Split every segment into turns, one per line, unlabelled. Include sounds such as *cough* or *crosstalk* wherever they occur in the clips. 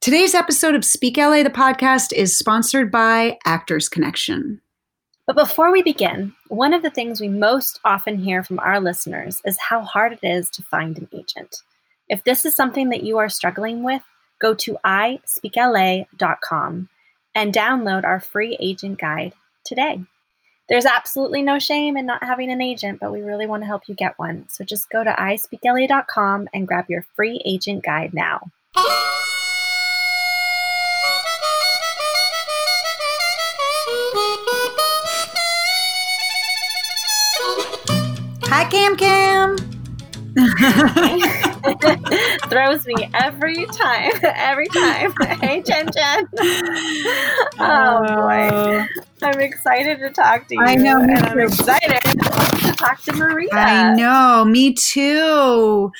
Today's episode of Speak LA, the podcast, is sponsored by Actors Connection.
But before we begin, one of the things we most often hear from our listeners is how hard it is to find an agent. If this is something that you are struggling with, go to ispeakla.com and download our free agent guide today. There's absolutely no shame in not having an agent, but we really want to help you get one. So just go to ispeakla.com and grab your free agent guide now. *laughs* Throws me every time. *laughs* Every time. *laughs* Hey, Jen Jen. Oh, boy. I'm excited to talk to you.
I know, me
And I'm excited to talk to Marita.
I know, me too.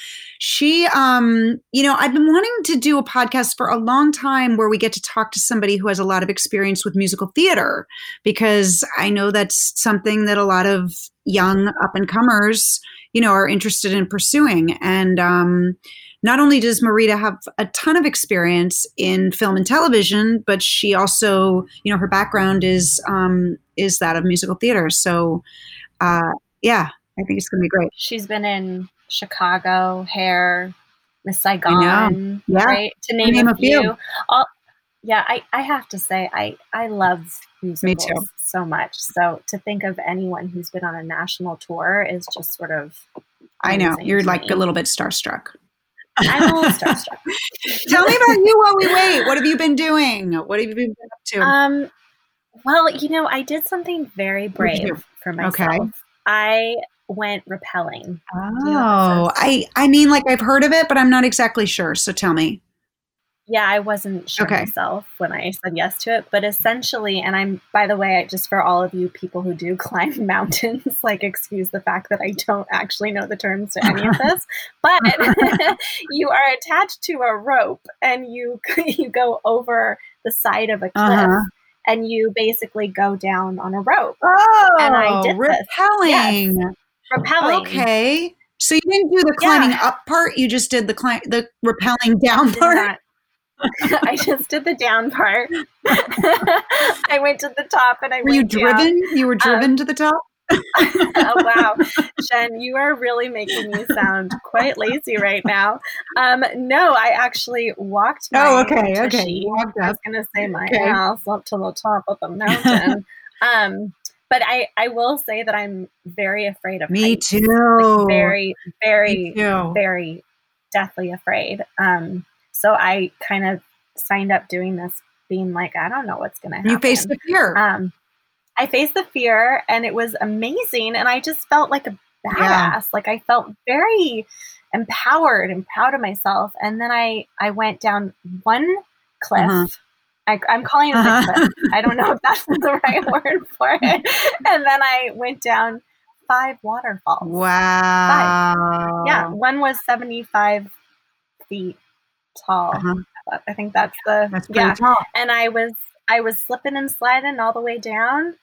She, um, you know, I've been wanting to do a podcast for a long time where we get to talk to somebody who has a lot of experience with musical theater because I know that's something that a lot of young up and comers, you know, are interested in pursuing. And um, not only does Marita have a ton of experience in film and television, but she also, you know, her background is um, is that of musical theater. So, uh, yeah, I think it's going to be great.
She's been in Chicago, Hair, Miss Saigon,
Yeah.
right? To name,
name
a
few.
few. All, yeah, I, I have to say, I, I love musicals Me
too.
So much. So to think of anyone who's been on a national tour is just sort of.
I know you're like
me.
a little bit starstruck.
I'm a little starstruck. *laughs*
Tell me about you while we wait. What have you been doing? What have you been up to?
Um, well, you know, I did something very
you
brave for myself.
Okay.
I went rappelling.
oh, I I mean, like I've heard of it, but I'm not exactly sure. So tell me.
Yeah, I wasn't sure
Okay.
myself when I said yes to it, but essentially, and I'm by the way, just for all of you people who do *laughs* climb mountains, *laughs* like excuse the fact that I don't actually know the terms to any of *laughs* this, but you are attached to a rope and you you go over the side of a cliff
Uh-huh.
and you basically go down on a rope,
Oh,
And I did this.
repelling.
rappelling.
Okay, so you didn't do the climbing up part. You just did the climb, the repelling down part.
not- *laughs* I just did the down part. *laughs* I went to the top and I
Were you
went down.
driven? You were driven to the top. *laughs*
oh wow, Jen, you are really making me sound quite lazy right now. Um, no, I actually walked. My
Oh, okay, okay.
tushy.
You walked
I was going to say my
Okay.
ass up to the top of the mountain. um, but I, I will say that I'm very afraid of
Me
heights.
too.
Like, very, very,
too.
very deathly afraid. Um, so I kind of signed up doing this, being like, I don't know what's going to happen.
You faced the fear.
Um, I faced the fear and it was amazing. And I just felt like a badass.
Yeah.
Like I felt very empowered and proud of myself. And then I, I went down one cliff.
Uh-huh.
I, I'm calling it
Uh-huh.
a cliff. I don't know if that's the right *laughs* word for it. And then I went down five waterfalls.
wow.
Yeah, one was 75 feet tall.
Uh-huh.
I think that's the
That's
yeah
tall.
and I was I was slipping and sliding all the way down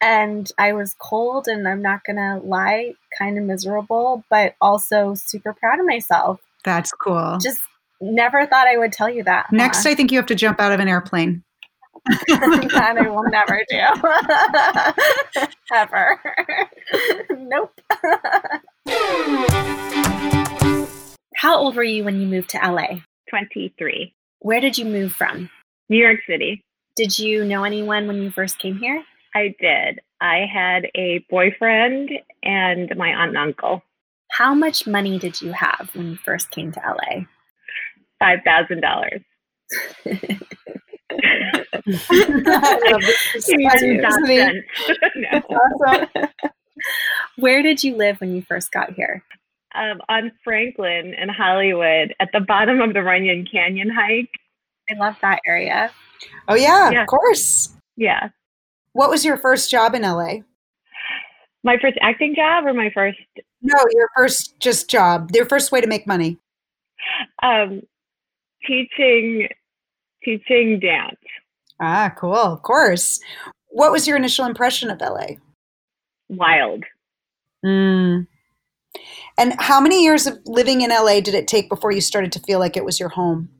and I was cold and I'm not gonna lie, kind of miserable, but also super proud of myself.
That's cool.
Just never thought I would tell you that.
Next,
huh?
I think you have to jump out of an airplane. *laughs*
that I will never *laughs* do. *laughs* Ever. nope. How old were you when you moved to LA?
23.
Where did you move from?
New York City.
Did you know anyone when you first came here?
I did. I had a boyfriend and my aunt and uncle.
How much money did you have when you first came to LA?
$5,000.
Seriously. Where did you live when you first got here?
Um, on Franklin in Hollywood at the bottom of the Runyon Canyon hike.
I love that area.
Oh yeah,
Yeah.
of course.
Yeah.
What was your first job in LA?
My first acting job or my first
No, your first just job. Your first way to make money.
um, teaching teaching dance.
Ah, cool. Of course. What was your initial impression of LA?
Wild.
Mm. And how many years of living in LA did it take before you started to feel like it was your home?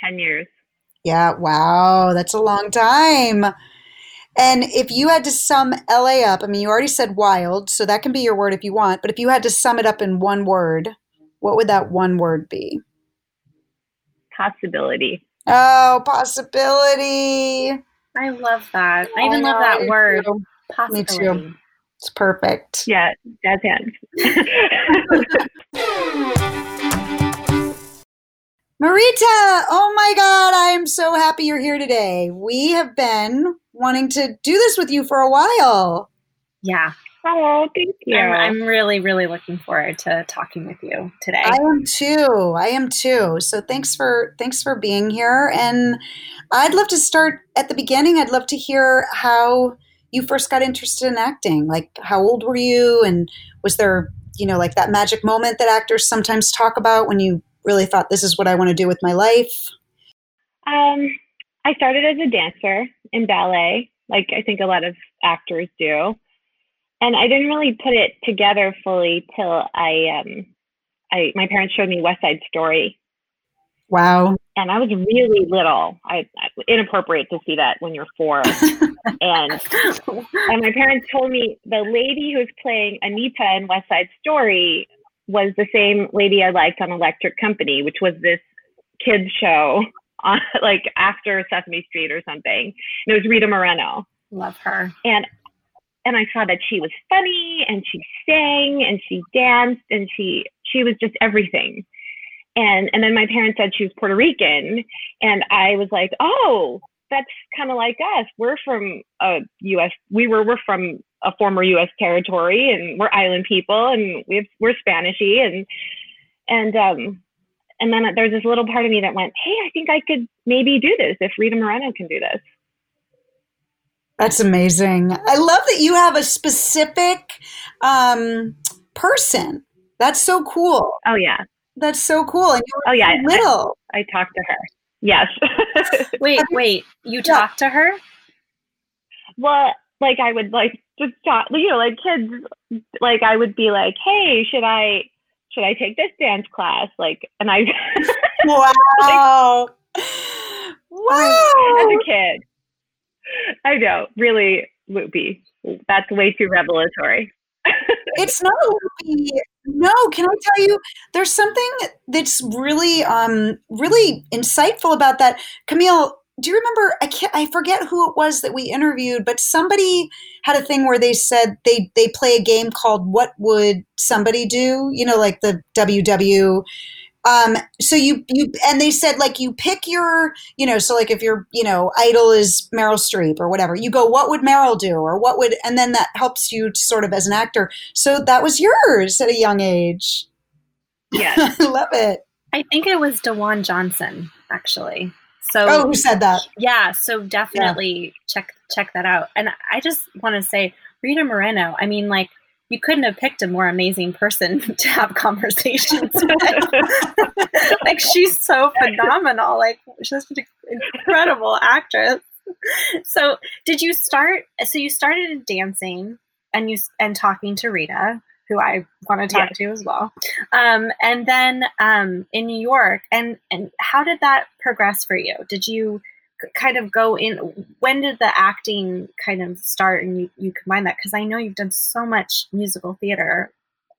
10 years.
Yeah, wow, that's a long time. And if you had to sum LA up, I mean, you already said wild, so that can be your word if you want, but if you had to sum it up in one word, what would that one word be?
Possibility.
Oh, possibility.
I love that. I even oh, love that word. Possibility. Me too.
It's perfect.
Yeah, jazz hands. *laughs*
Marita, oh my God, I am so happy you're here today. We have been wanting to do this with you for a while.
Yeah.
Oh, thank you.
I'm, I'm, really, really looking forward to talking with you today.
I am too. I am too. So thanks for thanks for being here. And I'd love to start at the beginning. I'd love to hear how you first got interested in acting. Like, how old were you? And was there, you know, like that magic moment that actors sometimes talk about when you really thought, this is what I want to do with my life?
Um, I started as a dancer in ballet, like I think a lot of actors do. And I didn't really put it together fully till I, um, I my parents showed me West Side Story.
Wow.
And I was really little. I inappropriate to see that when you're four. *laughs* and and my parents told me the lady who was playing Anita in West Side Story was the same lady I liked on Electric Company, which was this kids show *laughs* on like after Sesame Street or something. And it was Rita Moreno.
Love her.
And and I saw that she was funny and she sang and she danced and she she was just everything. And and then my parents said she was Puerto Rican and I was like, "Oh, that's kind of like us. We're from a U.S. We were we're from a former U.S. territory, and we're island people, and we have, we're Spanishy, and and um and then there's this little part of me that went, hey, I think I could maybe do this if Rita Moreno can do this.
That's amazing. I love that you have a specific um, person. That's so cool.
Oh yeah,
that's so cool. And
oh yeah,
little.
I, I talked to her. Yes. *laughs*
wait, wait. You yeah. talked to her?
Well, like I would like just talk, you know, like kids, like I would be like, hey, should I, should I take this dance class? Like, and I, *laughs*
wow,
like, wow, as a kid, I know, really loopy. That's way too revelatory.
It's not loopy. No, can I tell you? There's something that's really, um, really insightful about that, Camille. Do you remember? I can't. I forget who it was that we interviewed, but somebody had a thing where they said they they play a game called "What Would Somebody Do?" You know, like the WW um, so you you and they said like you pick your you know so like if your you know idol is Meryl Streep or whatever you go what would Meryl do? or what would and then that helps you to sort of as an actor. So that was yours at a young age.
Yeah *laughs*
I love it.
I think it was Dewan Johnson actually. So
oh who said that?
Yeah so definitely yeah. check check that out. And I just want to say Rita Moreno I mean like you couldn't have picked a more amazing person *laughs* to have conversations with. *laughs* like she's so phenomenal. Like she's an incredible actress. So did you start so you started in dancing and you and talking to Rita, who I want to talk to as well. Um, and then um, in New York and and how did that progress for you? Did you kind of go in when did the acting kind of start? And you, you combine that because i know you've done so much musical theater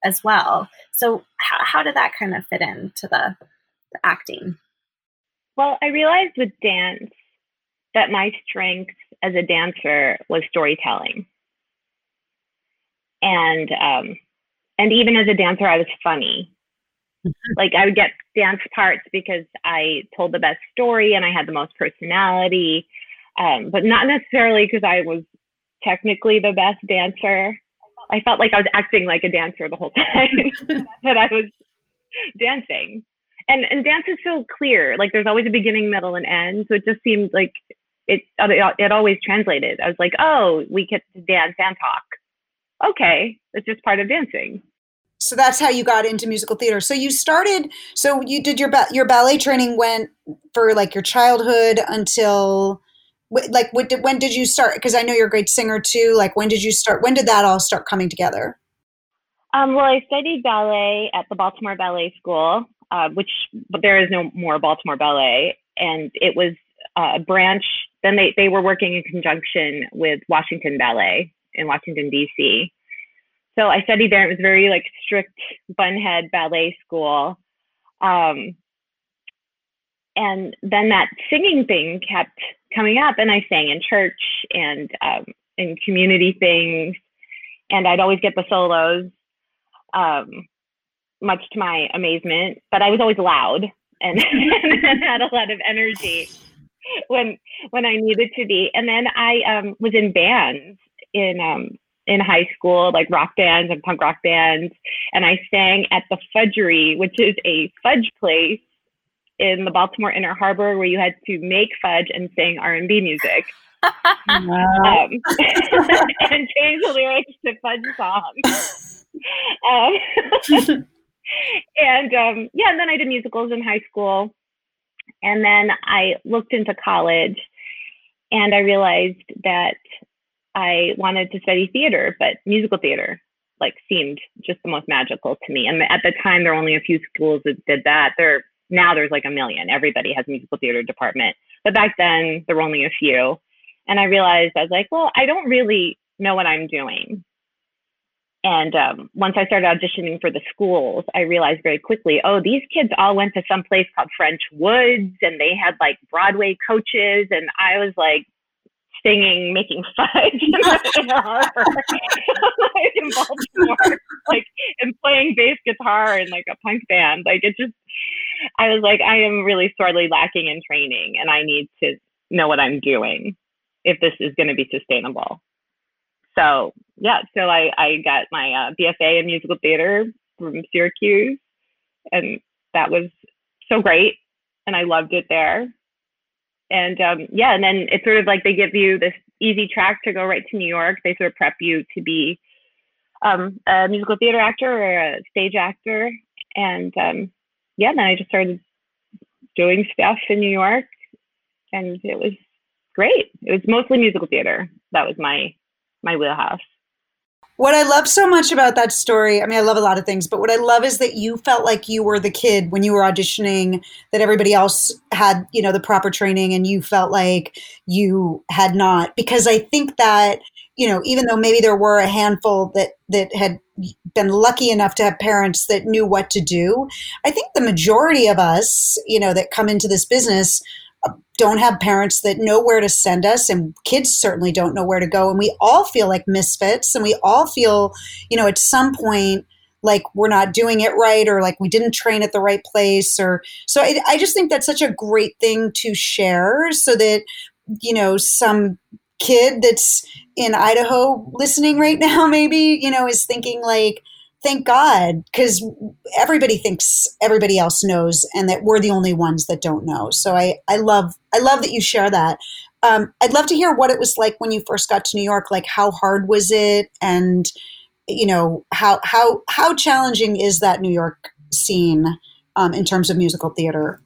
as well. So how, how did that kind of fit into the, the acting?
Well i realized with dance that my strength as a dancer was storytelling. And um, and even as a dancer i was funny *laughs* like I would get dance parts because I told the best story and I had the most personality, um, but not necessarily because I was technically the best dancer. I felt like I was acting like a dancer the whole time, *laughs* *laughs* but I was dancing. And and dance is so clear. Like there's always a beginning, middle, and end. So it just seemed like it it, it always translated. I was like, oh, we get to dance and talk. Okay, it's just part of dancing
so that's how you got into musical theater. So you started. So you did your ba- your ballet training went for like your childhood until like what did, when did you start? Because I know you're a great singer too. Like when did you start? When did that all start coming together?
Um, well, I studied ballet at the Baltimore Ballet School, uh, which but there is no more Baltimore Ballet. and it was a branch. Then they they were working in conjunction with Washington Ballet in Washington D.C. So I studied there. It was very like strict bunhead ballet school. Um, and then that singing thing kept coming up and i sang in church and um, in community things and i'd always get the solos um, much to my amazement but i was always loud and, *laughs* and had a lot of energy when when i needed to be and then i um, was in bands in um, in high school, like rock bands and punk rock bands. And I sang at the Fudgery, which is a fudge place in the Baltimore Inner Harbor where you had to make fudge and sing R&B music. um, *laughs* and change the lyrics to fudge songs. Um, *laughs* and um, yeah, and then I did musicals in high school. And then I looked into college and I realized that I wanted to study theater, but musical theater like seemed just the most magical to me. And at the time, there were only a few schools that did that. There now there's like a million. Everybody has a musical theater department. But back then there were only a few. And I realized I was like, well, I don't really know what I'm doing. And um, once I started auditioning for the schools, I realized very quickly, oh, these kids all went to some place called French Woods and they had like Broadway coaches. And I was like, singing, making fudge in the *laughs* harbor, *laughs* like in Baltimore, like and playing bass guitar in like a punk band. Like it just, I was like, I am really sorely lacking in training, and I need to know what I'm doing if this is going to be sustainable. So yeah, so I I got my uh, BFA in musical theater from Syracuse, and that was so great, and I loved it there and um, yeah, and then it's sort of like they give you this easy track to go right to New York. They sort of prep you to be um, a musical theater actor or a stage actor, and um, yeah, then I just started doing stuff in New York, and it was great. It was mostly musical theater. That was my my wheelhouse.
What I love so much about that story, I mean, I love a lot of things, but what I love is that you felt like you were the kid when you were auditioning, that everybody else had, you know, the proper training and you felt like you had not. Because I think that, you know, even though maybe there were a handful that, that had been lucky enough to have parents that knew what to do, I think the majority of us, you know, that come into this business don't have parents that know where to send us and kids certainly don't know where to go and we all feel like misfits and we all feel you know at some point like we're not doing it right or like we didn't train at the right place or so I, I just think that's such a great thing to share so that you know some kid that's in idaho listening right *laughs* now maybe you know is thinking like thank God, because everybody thinks everybody else knows, and that we're the only ones that don't know. So I, I love, I love that you share that. Um, I'd love to hear what it was like when you first got to New York. Like, how hard was it, and you know, how how how challenging is that New York scene um, in terms of musical theater?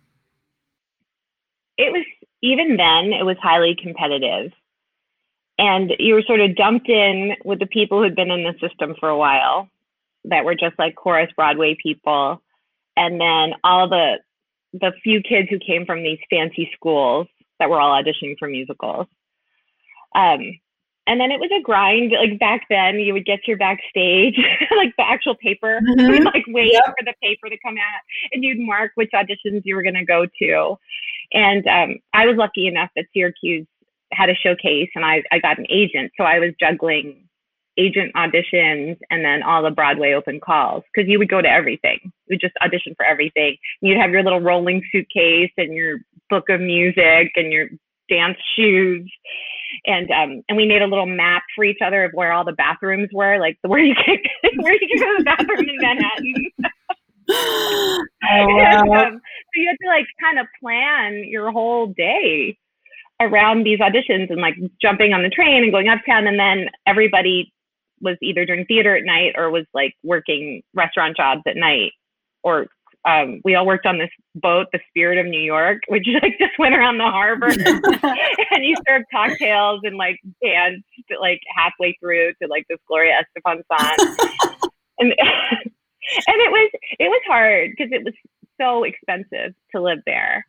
It was even then. It was highly competitive and you were sort of dumped in with the people who'd been in the system for a while that were just like chorus Broadway people, and then all the the few kids who came from these fancy schools that were all auditioning for musicals. Um, and then it was a grind. Like back then, you would get your backstage, *laughs* like the actual paper, *laughs* mm-hmm. you'd like wait yep. for the paper to come out, and you'd mark which auditions you were going to go to. And um, I was lucky enough that Syracuse had a showcase, and I I got an agent, so I was juggling agent auditions and then all the Broadway open calls because you would go to everything. You would just audition for everything. You'd have your little rolling suitcase and your book of music and your dance shoes. And um and we made a little map for each other of where all the bathrooms were, like *laughs* where you could where you could go to the bathroom in Manhattan. oh, *laughs* and, um, so you had to like kind of plan your whole day around these auditions and like jumping on the train and going uptown and then everybody was either doing theater at night or was like working restaurant jobs at night or um, we all worked on this boat, the Spirit of New York, which *laughs* like just went around the harbor *laughs* and you served cocktails and like danced like halfway through to like this Gloria Estefan song. *laughs* and and it was it was hard because it was so expensive to live there.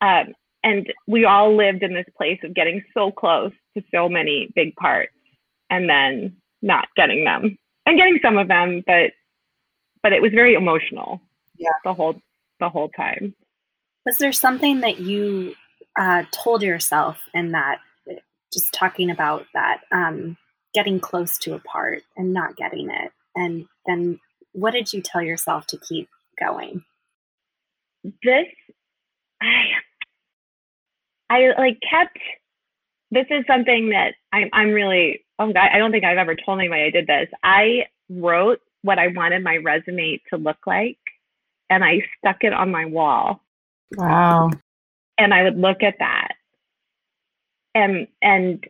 Um, and we all lived in this place of getting so close to so many big parts and then not getting them and getting some of them, but but it was very emotional.
Yeah.
The whole the whole time.
Was there something that you uh, told yourself in that, just talking about that, um, getting close to a part and not getting it? And then what did you tell yourself to keep going?
This, I, I like kept, this is something that I'm, I'm really, oh God, I don't think I've ever told anybody I did this. I wrote what I wanted my resume to look like and I stuck it on my wall.
Wow.
And I would look at that and and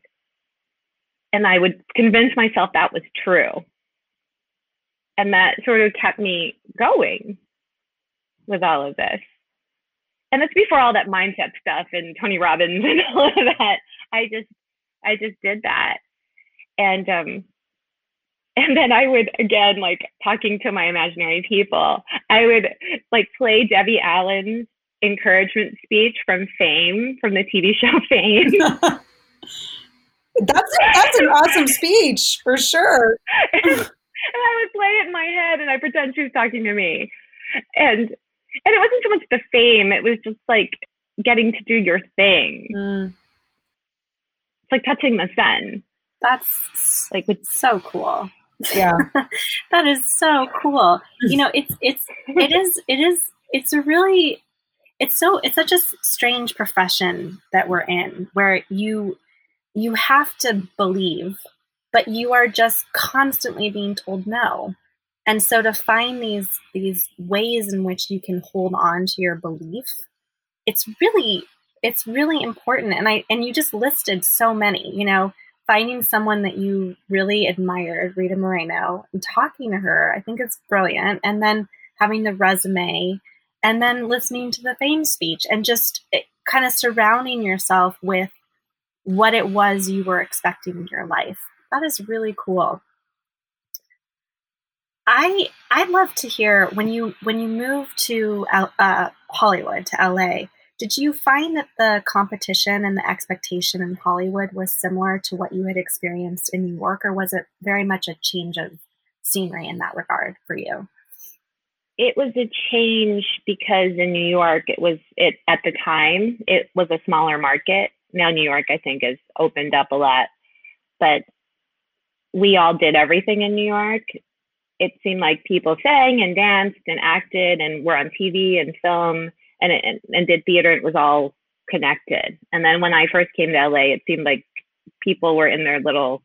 and I would convince myself that was true. And that sort of kept me going with all of this. And it's before all that mindset stuff and Tony Robbins *laughs* and all of that. I just I just did that. And um and then I would again like talking to my imaginary people. I would like play Debbie Allen's encouragement speech from Fame, from the TV show *laughs* Fame.
that's that's an awesome speech for sure.
and, and I would play it in my head, and I pretend she was talking to me, and and it wasn't so much the fame; it was just like getting to do your thing.
Mm.
It's like touching the sun.
That's
Like with
so cool.
Yeah. *laughs*
that is so cool. You know, it's it's it is it is it's a really it's so it's such a strange profession that we're in where you you have to believe but you are just constantly being told no and so to find these these ways in which you can hold on to your belief it's really it's really important and i and you just listed so many you know finding someone that you really admired rita moreno and talking to her i think it's brilliant and then having the resume and then listening to the fame speech and just it, kind of surrounding yourself with what it was you were expecting in your life. That is really cool. I I'd love to hear when you when you moved to uh, Hollywood to LA. Did you find that the competition and the expectation in Hollywood was similar to what you had experienced in New York, or was it very much a change of scenery in that regard for you?
it was a change because in New York it was it at the time it was a smaller market. Now New York I think has opened up a lot, but we all did everything in New York. It seemed like people sang and danced and acted and were on TV and film and and, and did theater. It was all connected. And then when I first came to LA, it seemed like people were in their little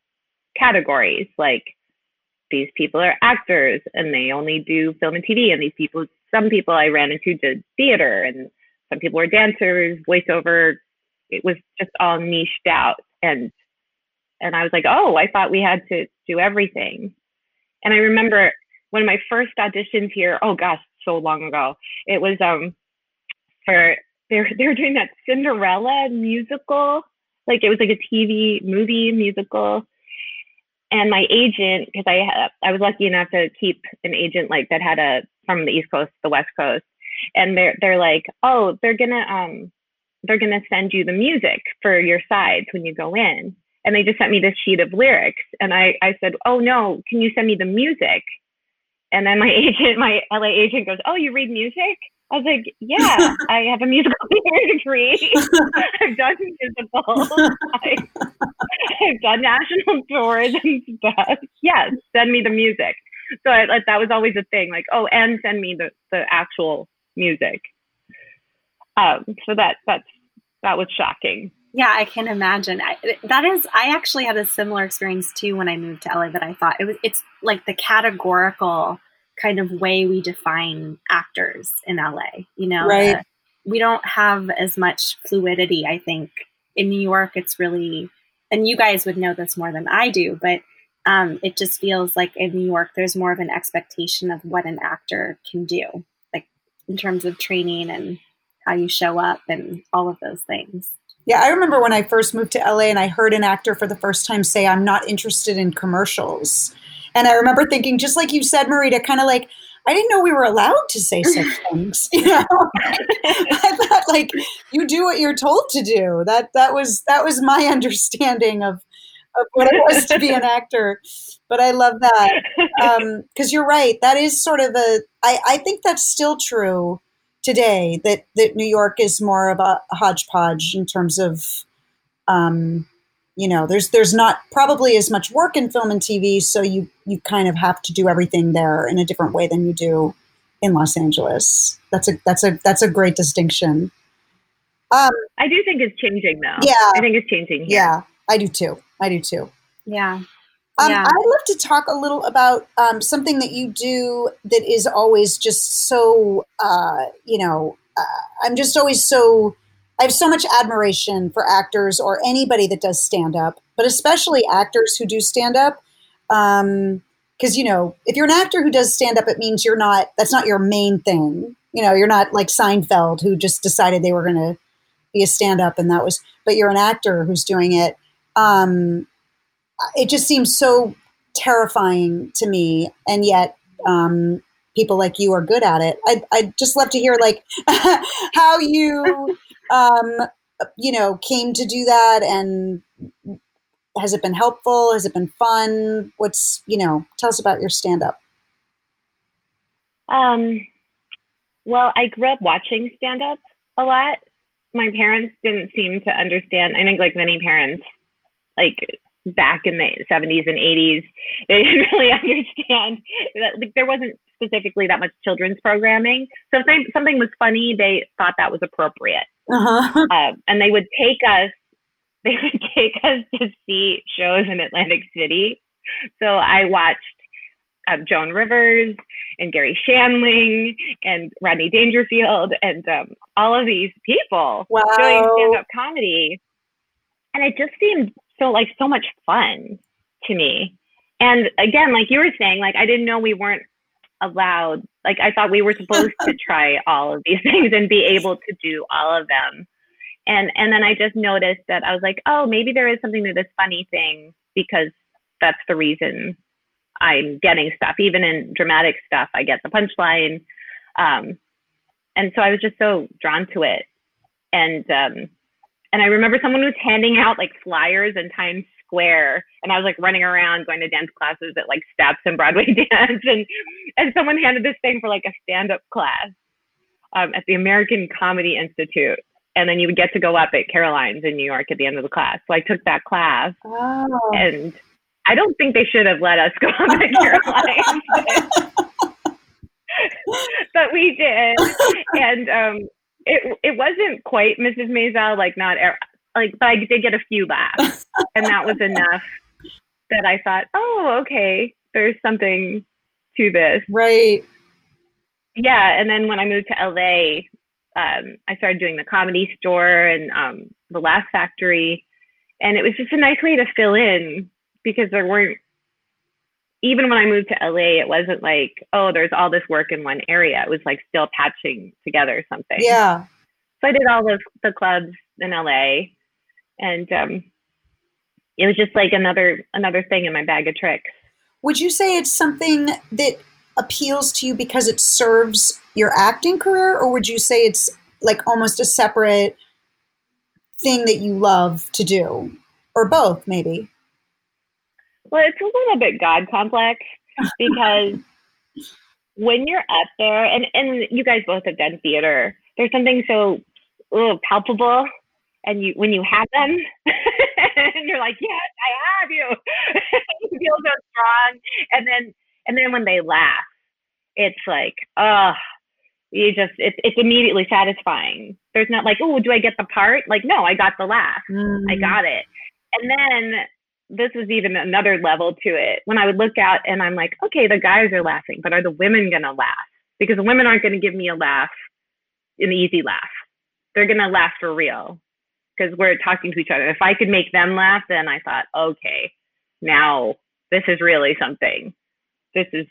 categories like these people are actors and they only do film and TV. And these people, some people I ran into did theater and some people were dancers, voiceover. It was just all niched out. And, and I was like, oh, I thought we had to do everything. And I remember one of my first auditions here, oh gosh, so long ago, it was, um, for, they were, *laughs* they were doing that Cinderella musical. Like it was like a TV movie musical. And my agent because i i was lucky enough to keep an agent like that had a from the east coast to the west coast. And they're they're like oh they're gonna um they're gonna send you the music for your sides when you go in. And they just sent me this sheet of lyrics. And i i said oh no can you send me the music? And then my *laughs* agent my la agent goes oh you read music I was like, yeah, I have a musical *laughs* theater degree. *laughs* I've done musicals. I, I've done national tours and stuff. Yes, send me the music. So I, like, that was always a thing. Like, oh, and send me the, the actual music. Um, so that that's that was shocking.
Yeah, I can imagine. I, that is, I actually had a similar experience too when I moved to LA. That I thought it was. It's like the categorical kind of way we define actors in LA. You know,
Right.
uh, we don't have as much fluidity. I think in New York, it's really, and you guys would know this more than I do, but um, it just feels like in New York, there's more of an expectation of what an actor can do, like in terms of training and how you show up and all of those things.
Yeah, I remember when I first moved to LA and I heard an actor for the first time say, I'm not interested in commercials. And I remember thinking, just like you said, Marita, kind of like, I didn't know we were allowed to say such *laughs* things. *laughs* You know, I thought like you do what you're told to do. That that was that was my *laughs* understanding of of what it was to be an actor. But I love that because um, you're right. That is sort of a. I I think that's still true today. That that New York is more of a hodgepodge in terms of. Um, you know there's there's not probably as much work in film and tv so you you kind of have to do everything there in a different way than you do in los angeles. That's a that's a that's a great distinction.
Um, i do think it's changing though.
Yeah.
I think it's changing here.
yeah i do too. I do too.
Yeah.
Um,
yeah.
I'd love to talk a little about um, something that you do that is always just so, uh, you know, uh, I'm just always so I have so much admiration for actors or anybody that does stand up, but especially actors who do stand up. Because, um, you know, if you're an actor who does stand up, it means you're not, that's not your main thing. You know, you're not like Seinfeld who just decided they were going to be a stand up and that was, but you're an actor who's doing it. Um, it just seems so terrifying to me. And yet, um, people like you are good at it. I'd, I'd just love to hear like *laughs* how you um, you know, came to do that and has it been helpful? Has it been fun? What's, you know, tell us about your stand up.
Um, well, I grew up watching stand up a lot. My parents didn't seem to understand. I think, like many parents, like back in the 70s and 80s, *laughs* they didn't really understand that like, there wasn't specifically that much children's programming. So if something was funny, they thought that was appropriate. Uh-huh. *laughs* Uh, and they would take us, *laughs* they would take us to see shows in Atlantic City. So I watched um, Joan Rivers and Garry Shandling and Rodney Dangerfield and um, all of these people
wow.
doing stand-up comedy, and it just seemed so like so much fun to me. And again, like you were saying, like I didn't know we weren't allowed like i thought we were supposed to *laughs* try all of these *laughs* things and be able to do all of them. And and then i just noticed that i was like oh maybe there is something to this funny thing because that's the reason i'm getting stuff. Even in dramatic stuff i get the punchline. Um, and so i was just so drawn to it. And um, and i remember someone was handing out like flyers in times square and I was like running around going to dance classes at like steps and Broadway *laughs* dance and and someone handed this thing for like a stand-up class um, at the American Comedy Institute. And then you would get to go up at Caroline's in New York at the end of the class. So I took that class
oh.
and I don't think they should have let us go up at *laughs* Caroline's. but, *laughs* but we did. And um, it it wasn't quite Mrs. Maisel, like not like, but I did get a few laughs, and that was enough that I thought, oh, okay, there's something to this.
Right.
Yeah, and then when I moved to LA, um, I started doing the comedy store and um, the Laugh Factory, and it was just a nice way to fill in because there weren't. Even when I moved to LA, it wasn't like, oh, there's all this work in one area. It was like still patching together something.
Yeah.
So I did all the the clubs in LA, and um, it was just like another another thing in my bag of tricks.
Would you say it's something that appeals to you because it serves your acting career, or would you say it's like almost a separate thing that you love to do, or both, maybe?
Well, it's a little bit God complex *laughs* because when you're up there, and and you guys both have done theater, there's something so palpable and you when you have them *laughs* and you're like yes i have you. *laughs* You feel so strong. And then and then when they laugh it's like oh you just it's it's immediately satisfying. There's not like oh do i get the part? Like no i got the laugh. Mm. i got it. And then this was even another level to it when i would look out and i'm like okay the guys are laughing but are the women going to laugh because the women aren't going to give me a laugh an easy laugh they're going to laugh for real because we're talking to each other. If I could make them laugh, then I thought, okay, now this is really something. This is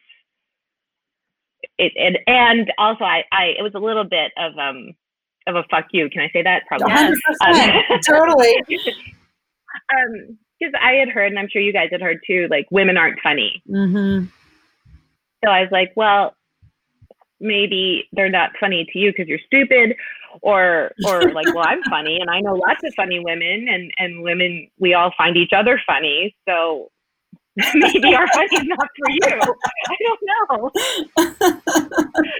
it, it and also I, I it was a little bit of um of a fuck you. Can I say that?
Probably. Um, *laughs* totally. *laughs*
um, because I had heard, and I'm sure you guys had heard too, like women aren't funny.
Mm-hmm.
So I was like, well, maybe they're not funny to you because you're stupid or or like well i'm *laughs* funny and i know lots of funny women and and women we all find each other funny. So *laughs* maybe our funny is not for you. I don't know. *laughs*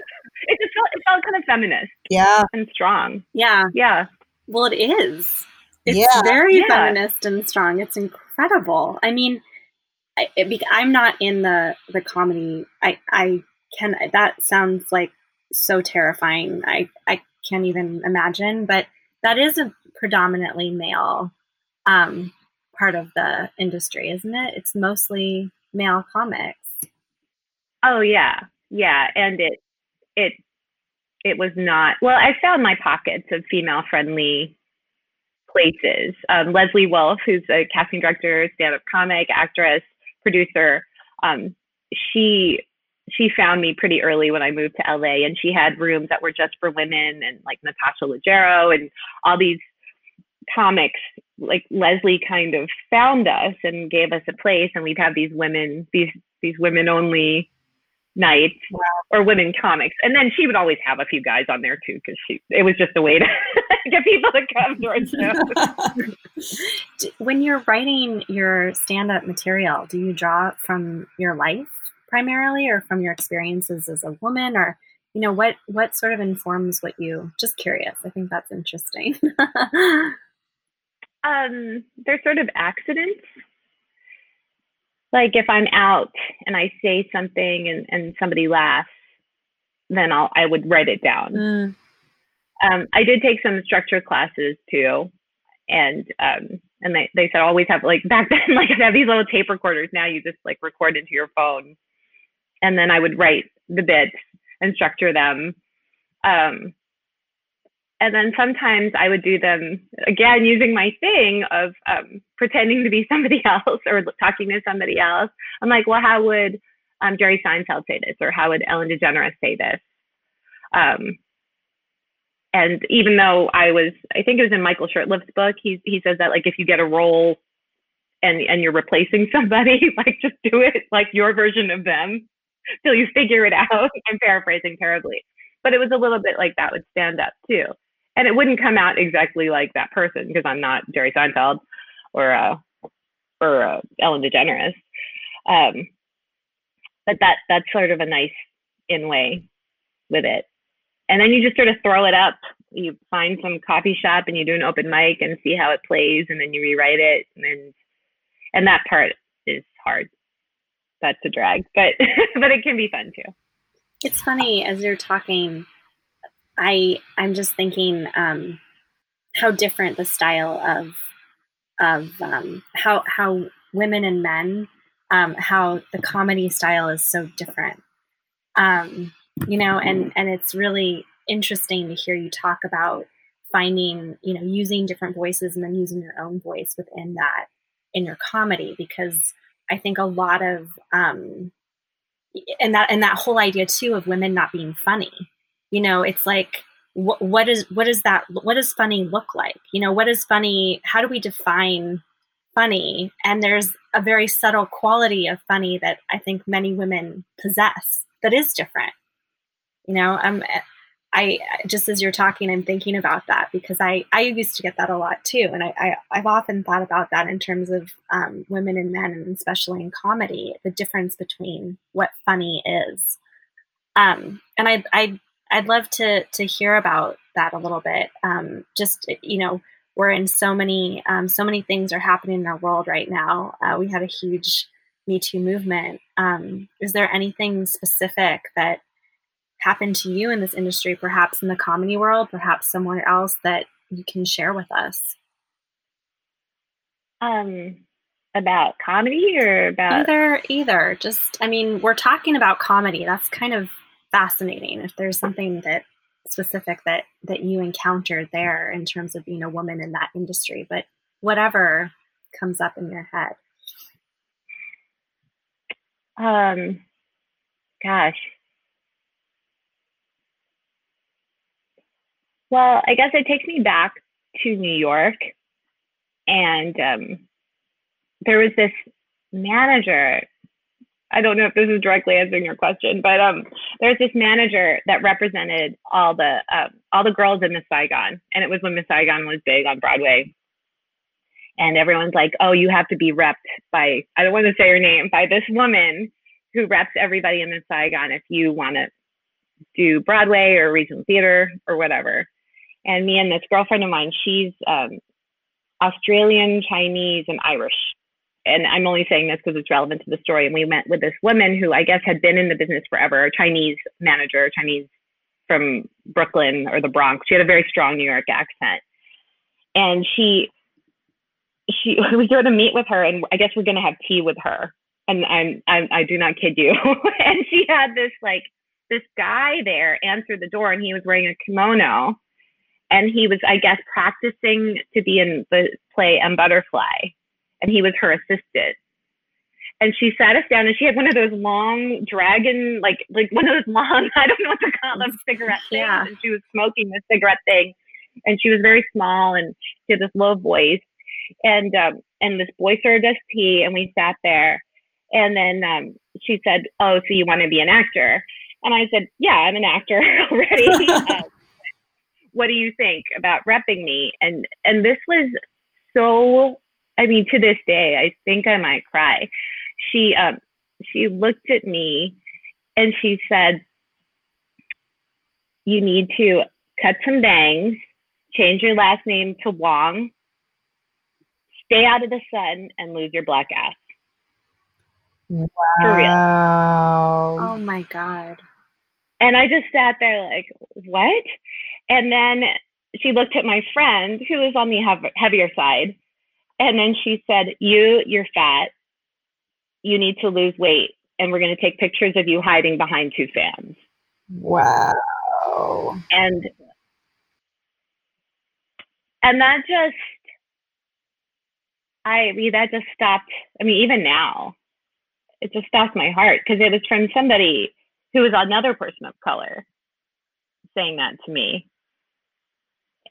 It just felt, it felt kind of feminist
yeah.
and strong.
Yeah.
Yeah.
Well it is it's
Yeah.
very
Yeah.
feminist and strong. It's incredible. I mean I, it, I'm not in the the comedy. I i can that sounds like so terrifying. I i can't even imagine but that is a predominantly male um part of the industry isn't it? It's mostly male comics.
Oh yeah, yeah, and it it it was not well. I found my pockets of female friendly places. Um, Leslie Wolf, who's a casting director, stand up comic, actress, producer, um, she she found me pretty early when I moved to LA, and she had rooms that were just for women, and like Natasha Leggero and all these comics. Like Leslie kind of found us and gave us a place, and we'd have these women, these these women only nights or women comics. And then she would always have a few guys on there too because she it was just a way to *laughs* get people to come to our show *laughs*
when you're writing your stand-up material do you draw from your life primarily or from your experiences as a woman? Or you know what what sort of informs what you just curious i think that's interesting. *laughs*
Um they're sort of accidents like if i'm out and i say something and, and somebody laughs then i'll i would write it down
Mm.
um, I did take some structure classes too, and um, and they, they said always have like *laughs* back then like I have these little tape recorders. Now you just like record into your phone, and then I would write the bits and structure them. Um, and then sometimes I would do them again using my thing of um, pretending to be *laughs* somebody else or talking to somebody else. I'm like, well, how would um, Jerry Seinfeld say this, or how would Ellen DeGeneres say this? Um, and even though I was, I think it was in Michael Shurtleff's book, he he says that like if you get a role and and you're replacing *laughs* somebody, like just do it like your version of them *laughs* till you figure it out. I'm paraphrasing terribly, but it was a little bit like that would stand up too, and it wouldn't come out exactly like that person because I'm not Jerry Seinfeld or uh, or uh, Ellen DeGeneres. Um, but that that's sort of a nice in way with it and then you just sort of throw it up. You find some coffee shop and you do an open mic and see how it plays, and then you rewrite it, and and that part is hard. That's a drag, but *laughs* but it can be fun too.
it's funny as you're talking i i'm just thinking um how different the style of of um how how women and men um how the comedy style is so different. Um you know and and it's really interesting to hear you talk about finding you know using different voices and then using your own voice within that in your comedy because i think a lot of um and that and that whole idea too of women not being funny you know it's like what what is what is that what does funny look like? You know what is funny how do we define funny? And there's a very subtle quality of funny that i think many women possess that is different. You know um i just as you're talking i'm thinking about that because i i used to get that a lot too. And i, I i've often thought about that in terms of um, women and men and especially in comedy the difference between what funny is. Um and i i I'd love to to hear about that a little bit. Um, just you know, we're in so many um, so many things are happening in our world right now. Uh, we had a huge Me Too movement. Um, is there anything specific that happened to you in this industry, perhaps in the comedy world, perhaps somewhere else that you can share with us?
Um, about comedy or about
Either, either. Just, I mean, we're talking about comedy. That's kind of fascinating. If there's something that specific that that you encountered there in terms of being a woman in that industry, but whatever comes up in your head.
um, gosh. Well, I guess it takes me back to New York, and um, there was this manager I don't know if this is directly answering your question, but um, there's this manager that represented all the uh, all the girls in Miss Saigon, and it was when Miss Saigon was big on Broadway. And everyone's like, "Oh, you have to be repped by I don't want to say her name by this woman who reps everybody in Miss Saigon if you want to do Broadway or regional theater or whatever." And me and this girlfriend of mine, she's um, Australian, Chinese, and Irish and I'm only saying this because it's relevant to the story. And we met with this woman who I guess had been in the business forever, a Chinese manager, Chinese from Brooklyn or the Bronx. She had a very strong New York accent. And she, she, *laughs* we go to meet with her, and I guess we're going to have tea with her. And I'm, I'm, I do not kid you. *laughs* and she had this like, this guy there answer the door, and he was wearing a kimono. And he was, I guess, practicing to be in the play M Butterfly and he was her assistant. And she sat us down, and she had one of those long dragon, like like one of those long, *laughs* I don't know what to call them, cigarette things. Yeah. And she was smoking the cigarette thing, and she was very small, and she had this low voice. And um, and this boy served us tea, and we sat there. And then um, she said, "Oh, so you want to be an actor?" And I said, "Yeah, I'm an actor *laughs* already." uh, *laughs* what do you think about repping me? And and this was so I mean, to this day, I think I might cry. She um, she looked at me and she said, "You need to cut some bangs, change your last name to Wong, stay out of the sun, and lose your black ass."
Wow. For real.
Oh my god.
And I just sat there like, "What?" And then she looked at my friend who was on the heavier side and then she said, You, you're fat. You need to lose weight. And we're going to take pictures of you hiding behind two fans.
Wow.
And and that just I mean that just stopped I mean even now it just stopped my heart because it was from somebody who was another person of color saying that to me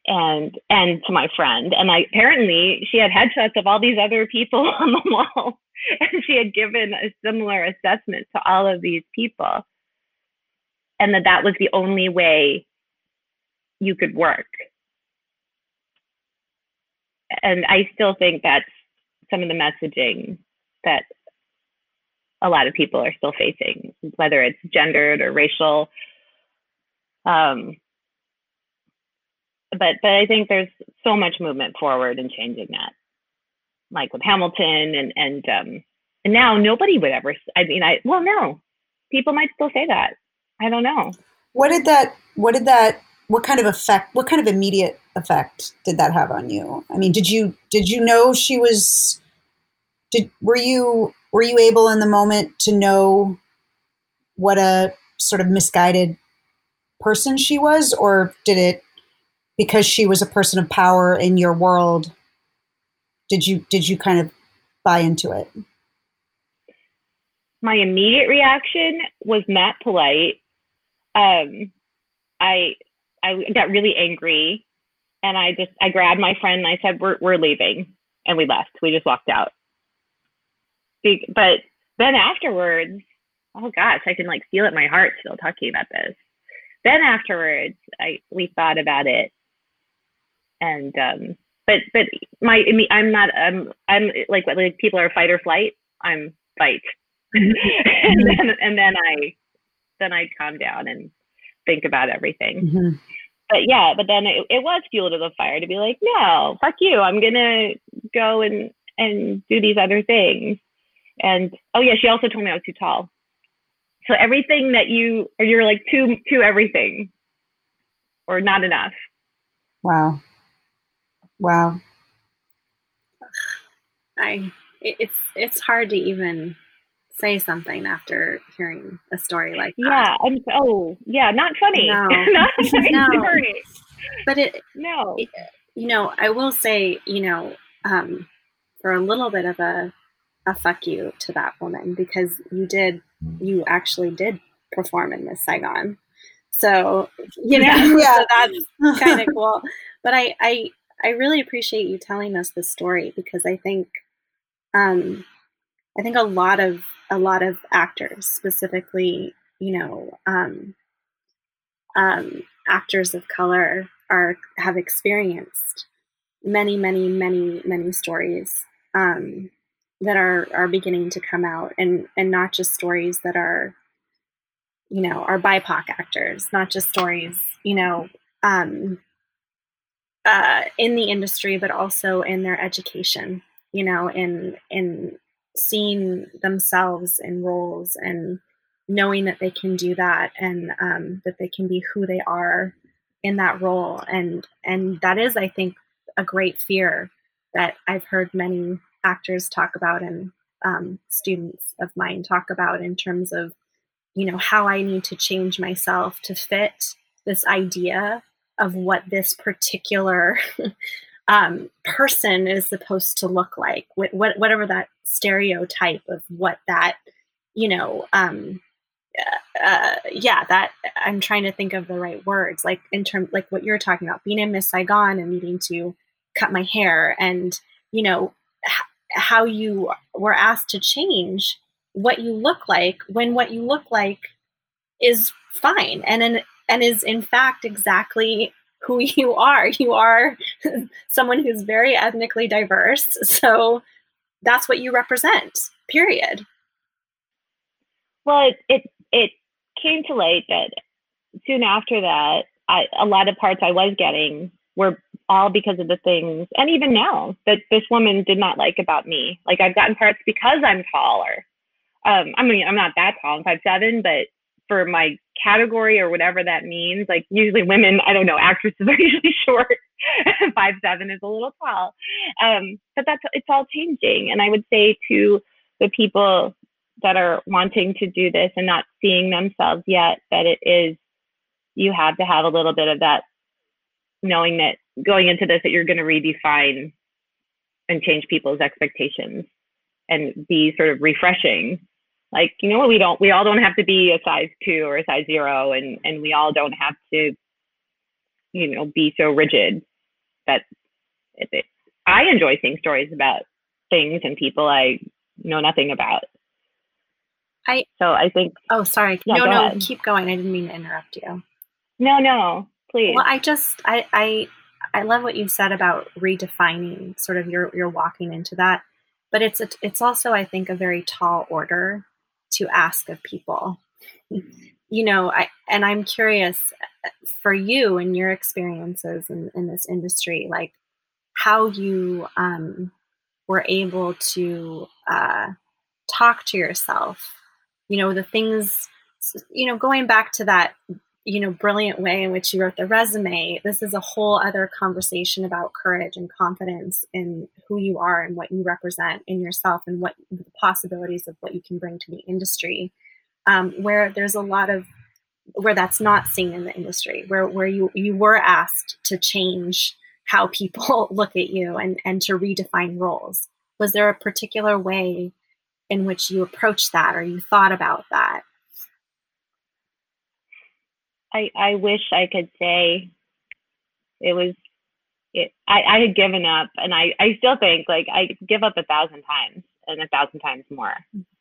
and and to my friend. And I apparently she had headshots of all these other people *laughs* on the wall and she had given a similar assessment to all of these people and that that was the only way you could work. And I still think that's some of the messaging that a lot of people are still facing whether it's gendered or racial um, but but I think there's so much movement forward in changing that, like with Hamilton and and um and now nobody would ever. I mean, I well no, people might still say that. I don't know.
What did that? What did that? What kind of effect? What kind of immediate effect did that have on you? I mean, did you did you know she was? Did were you were you able in the moment to know what a sort of misguided person she was, or did it because she was a person of power in your world did you did you kind of buy into it?
My immediate reaction was not polite. Um, i i got really angry and i just i grabbed my friend and i said we're, we're leaving. And we left. We just walked out. But then afterwards oh gosh i can like feel it in my heart still talking about this. Then afterwards i we thought about it and um, but but my I'm not um I'm like like people are fight or flight. I'm fight, *laughs* and then and then I then I calm down and think about everything. Mm-hmm. But yeah, but then it, it was fuel to the fire to be like, no, fuck you. I'm gonna go and and do these other things. And oh yeah, she also told me I was too tall. So everything that you or you're like too too everything or not enough.
Wow. Wow.
I it's it's hard to even say something after hearing a story like
that. Yeah, I'm oh yeah, not funny. No, *laughs* not *laughs* funny no. story.
But it no. It, you know, I will say, you know, um, for a little bit of a a fuck you to that woman because you did you actually did perform in Miss Saigon. So, you know, *laughs* yeah. so that's kind of cool. But I I I really appreciate you telling us this story because I think um, I think a lot of a lot of actors, specifically, you know, um, um, actors of color, are have experienced many, many, many, many stories um, that are are beginning to come out, and and not just stories that are, you know, are BIPOC actors, not just stories, you know, um, uh, in the industry, but also in their education, you know, in in seeing themselves in roles and knowing that they can do that and um, that they can be who they are in that role. And and that is i think a great fear that i've heard many actors talk about and um, students of mine talk about in terms of you know how i need to change myself to fit this idea of what this particular *laughs* um, person is supposed to look like what, whatever that stereotype of what that you know um, uh, yeah, that I'm trying to think of the right words, like in terms, like what you're talking about, being in Miss Saigon and needing to cut my hair, and you know h- how you were asked to change what you look like when what you look like is fine. And in, and is in fact exactly who *laughs* you are. You are *laughs* someone who's very ethnically diverse, so that's what you represent. Period.
Well, it, it it came to light that soon after that, I, a lot of parts I was getting were all because of the things, and even now that this woman did not like about me. Like I've gotten parts because I'm taller. Um, I mean, I'm not that tall, I'm five seven, but for my category or whatever that means, like usually women, I don't know, actresses *laughs* are usually short. *laughs* five seven is a little tall, um, but that's it's all changing. And I would say to the people that are wanting to do this and not seeing themselves yet that it is you have to have a little bit of that knowing that going into this that you're going to redefine and change people's expectations and be sort of refreshing like you know what we don't we all don't have to be a size two or a size zero and and we all don't have to you know be so rigid that it, it, i enjoy seeing stories about things and people i know nothing about
I
so I think.
Oh, sorry. Yeah, no, no, ahead. keep going. I didn't mean to interrupt you.
No, no, please.
Well, I just I I I love what you said about redefining. Sort of you're you're walking into that, but it's a, it's also I think a very tall order to ask of people. You know, I and I'm curious for you and your experiences in, in this industry, like how you um, were able to uh, talk to yourself you know the things you know going back to that you know brilliant way in which you wrote the resume this is a whole other conversation about courage and confidence in who you are and what you represent in yourself and what the possibilities of what you can bring to the industry um, where there's a lot of where that's not seen in the industry where where you you were asked to change how people *laughs* look at you and and to redefine roles was there a particular way in which you approached that or you thought about that?
I, I wish I could say it was it, I, I had given up and I, I still think like I give up a thousand times and a thousand times more.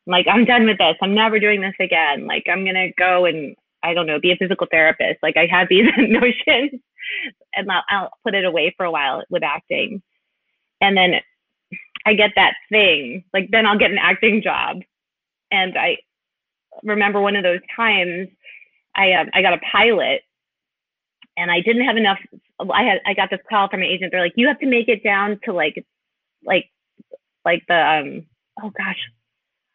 Like I'm done with this. I'm never doing this again. Like I'm gonna go and I don't know, be a physical therapist. Like I had these *laughs* notions and I'll, I'll put it away for a while with acting. And then I get that thing. Like then I'll get an acting job. And I remember one of those times I um, I got a pilot and I didn't have enough I had I got this call from an agent. They're like, you have to make it down to like like like the um oh gosh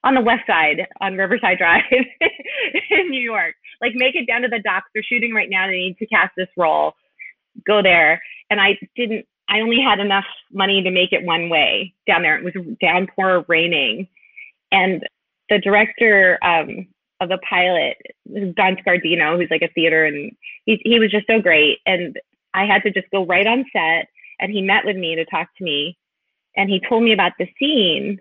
on the west side on Riverside *laughs* Drive in New York. Like make it down to the docks. They're shooting right now. They need to cast this role. Go there. And I didn't I only had enough money to make it one way down there. It was downpour raining. And the director um, of the pilot, Don Scardino, who's like a theater, and he, he was just so great. And I had to just go right on set. And he met with me to talk to me. And he told me about the scene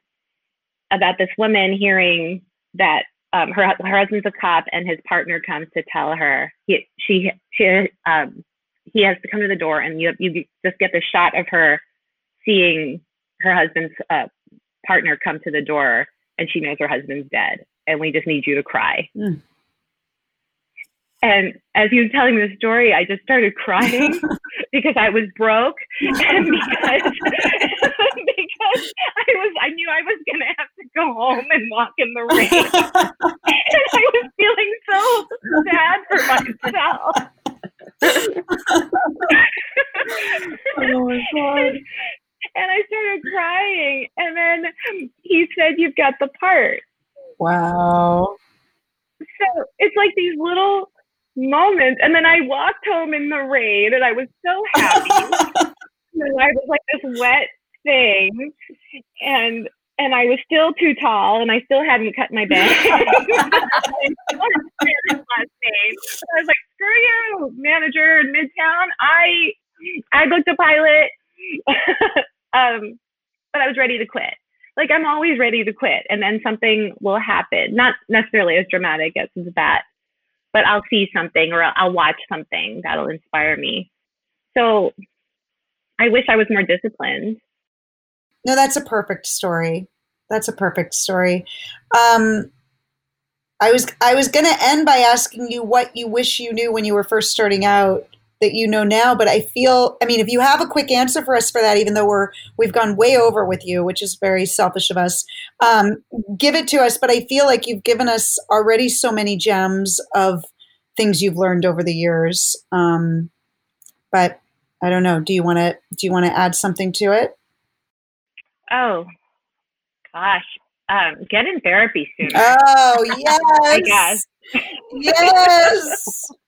about this woman hearing that um, her, her husband's a cop and his partner comes to tell her he, she, she um, he has to come to the door and you you just get the shot of her seeing her husband's uh, partner come to the door and she knows her husband's dead, and we just need you to cry.
Mm.
And as he was telling me the story, I just started crying *laughs* because I was broke *laughs* and because *laughs* because I was I knew I was gonna have to go home and walk in the rain. and I was feeling so sad for myself.
oh my god.
And I started crying. And then he said, You've got the part.
Wow.
So it's like these little moments. And then I walked home in the rain and I was so happy. *laughs* and I was like this wet thing. And and I was still too tall and I still hadn't cut my bang. *laughs* I was like, screw you, manager in Midtown. I I booked a pilot. *laughs* um, but I was ready to quit. Like I'm always ready to quit and then something will happen. Not necessarily as dramatic as that, but I'll see something or I'll watch something that'll inspire me. So I wish I was more disciplined.
No, that's a perfect story. That's a perfect story. Um, I was I was going to end by asking you what you wish you knew when you were first starting out that you know now, but I feel I mean if you have a quick answer for us for that, even though we're we've gone way over with you, which is very selfish of us, um, give it to us. But I feel like you've given us already so many gems of things you've learned over the years. Um, but I don't know. Do you want to do you want to add something to it?
Oh, gosh, um, get in therapy soon.
Oh *laughs* yes,
I guess.
yes, *laughs*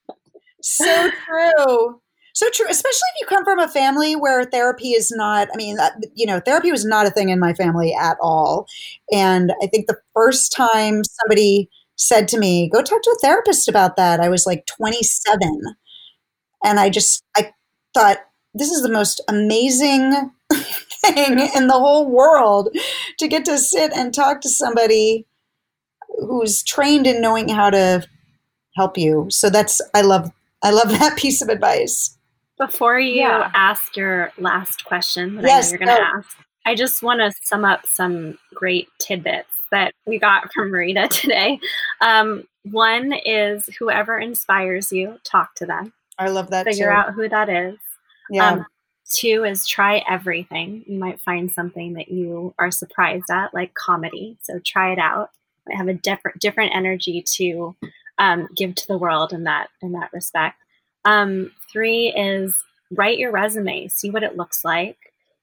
so true. So true, especially if you come from a family where therapy is not, I mean, you know, therapy was not a thing in my family at all. And I think the first time somebody said to me, go talk to a therapist about that, I was like 27. And I just, I thought, this is the most amazing *laughs* thing in the whole world to get to sit and talk to somebody who's trained in knowing how to help you. So that's, I love, I love that *laughs* piece of advice.
Before you
Yeah.
ask your last question that
Yes,
I know you're going to
go.
ask, I just want to sum up some great tidbits that we got *laughs* from Marita today. Um, one is whoever inspires you, talk to them,
I love that
figure
too.
out who that is.
yeah.
Um, two is try everything. You might find something that you are surprised at, like comedy. So try it out. Might have a different different energy to um, give to the world in that in that respect. Um, three is write your resume. See what it looks like.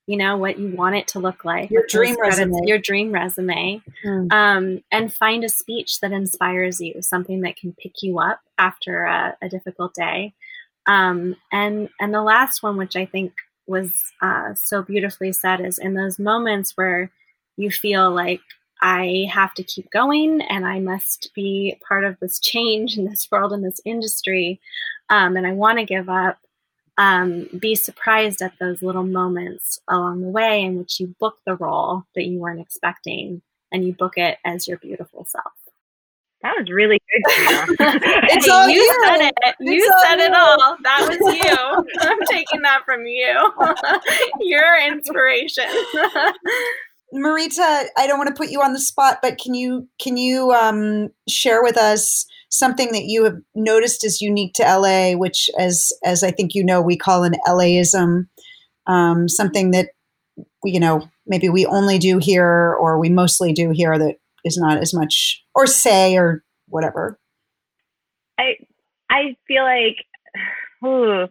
You know what you want it to look like.
Your dream resume.
Your dream resume
Mm.
um, and find a speech that inspires you, something that can pick you up after a, a difficult day. Um, and and the last one, which I think was uh, so beautifully said, is in those moments where you feel like I have to keep going and I must be part of this change in this world in this industry, um, and I want to give up. Um, be surprised at those little moments along the way in which you book the role that you weren't expecting and you book it as your beautiful self.
That was really good. *laughs*
It's
Hey,
all
you
you.
said it. You
It's all
said it all. That was you. I'm taking that from you. *laughs* *laughs* Your inspiration.
Marita, I don't want to put you on the spot, but can you can you um, share with us something that you have noticed is unique to LA, which, as as I think you know, we call an LAism, um, something that you know maybe we only do here or we mostly do here that is not as much or say or whatever.
I I feel like ooh,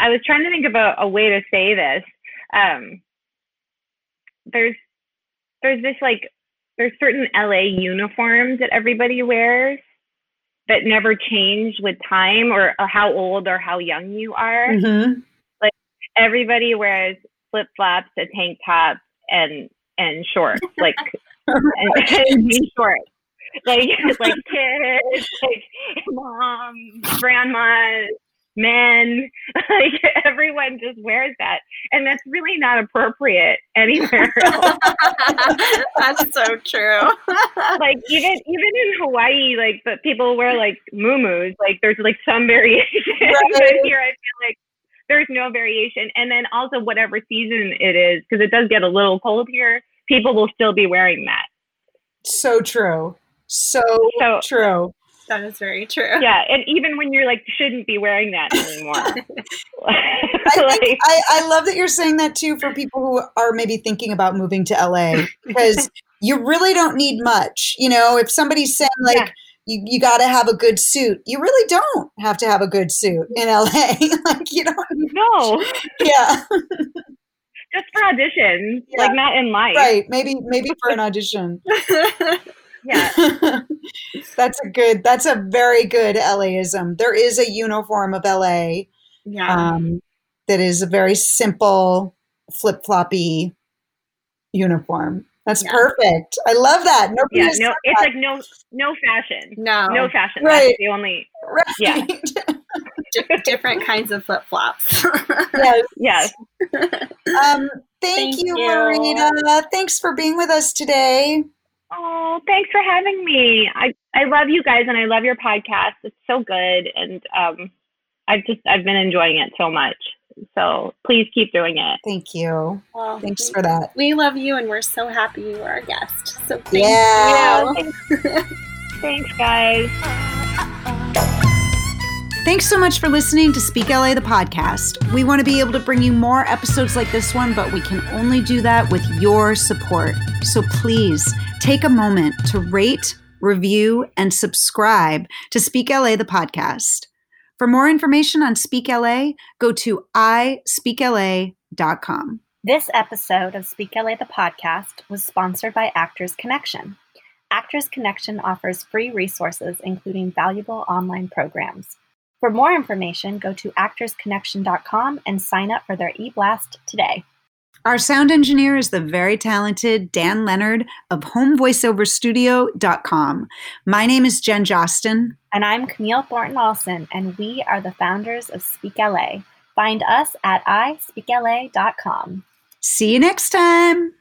I was trying to think of a, a way to say this. Um, there's there's this like there's certain LA uniforms that everybody wears that never change with time or how old or how young you are.
Mm-hmm.
Everybody wears flip flops, a tank top, and and shorts *laughs* like and, *laughs* and shorts. Like *laughs* like kids, like mom, grandma, men, *laughs* like everyone just wears that. And that's really not appropriate anywhere *laughs* else.
That's so true. *laughs*
like even even in Hawaii, like but people wear like muumuus, like there's like some variation. but
Right.
here I feel like there's no variation. And then also whatever season it is, because it does get a little cold here, people will still be wearing that.
So true. So,
So-
true.
That is very true.
Yeah, and even when you're like shouldn't be wearing that anymore. *laughs* *laughs*
I, think, I, I love that you're saying that too for people who are maybe thinking about moving to LA *laughs* because you really don't need much. You know, if somebody's saying like
Yeah.
you, you got to have a good suit, you really don't have to have a good suit in LA. like you don't.
no,
Yeah.
just for auditions,
Yeah.
like not in life.
right. Maybe maybe for an audition.
Yeah. *laughs*
that's a good. That's a very good LAism. There is a uniform of LA
yeah.
um, that is a very simple flip floppy uniform. That's
Yeah.
perfect. I love that. Nobody
Yeah, no, it's
that.
like no, no fashion,
no.
no fashion.
Right.
That's the only.
right.
yeah. *laughs*
di- different kinds of flip flops.
yes. *laughs*
Yes,
Um, thank,
Thank
you,
you.
Marita. Thanks for being with us today.
Oh, thanks for having me. I, I love you guys and I love your podcast. It's so good and um I've just I've been enjoying it so much. So please keep doing it.
Thank you.
well,
Thanks for that.
we love you and we're so happy you are a guest. So thank
Yeah.
you.
Thanks, *laughs* thanks guys. *laughs*
Thanks so much for listening to Speak LA, the podcast. We want to be able to bring you more episodes like this one, but we can only do that with your support. So please take a moment to rate, review, and subscribe to Speak LA, the podcast. For more information on Speak LA, go to ispeakla.com.
This episode of Speak LA the podcast was sponsored by Actors Connection. Actors Connection offers free resources, including valuable online programs. For more information, go to actorsconnection.com and sign up for their e-blast today.
Our sound engineer is the very talented Dan Lenard of homevoiceoverstudio.com. My name is Jen Jostin.
And I'm Camille Thornton Olson, and we are the founders of Speak LA. Find us at ispeakla.com.
See you next time.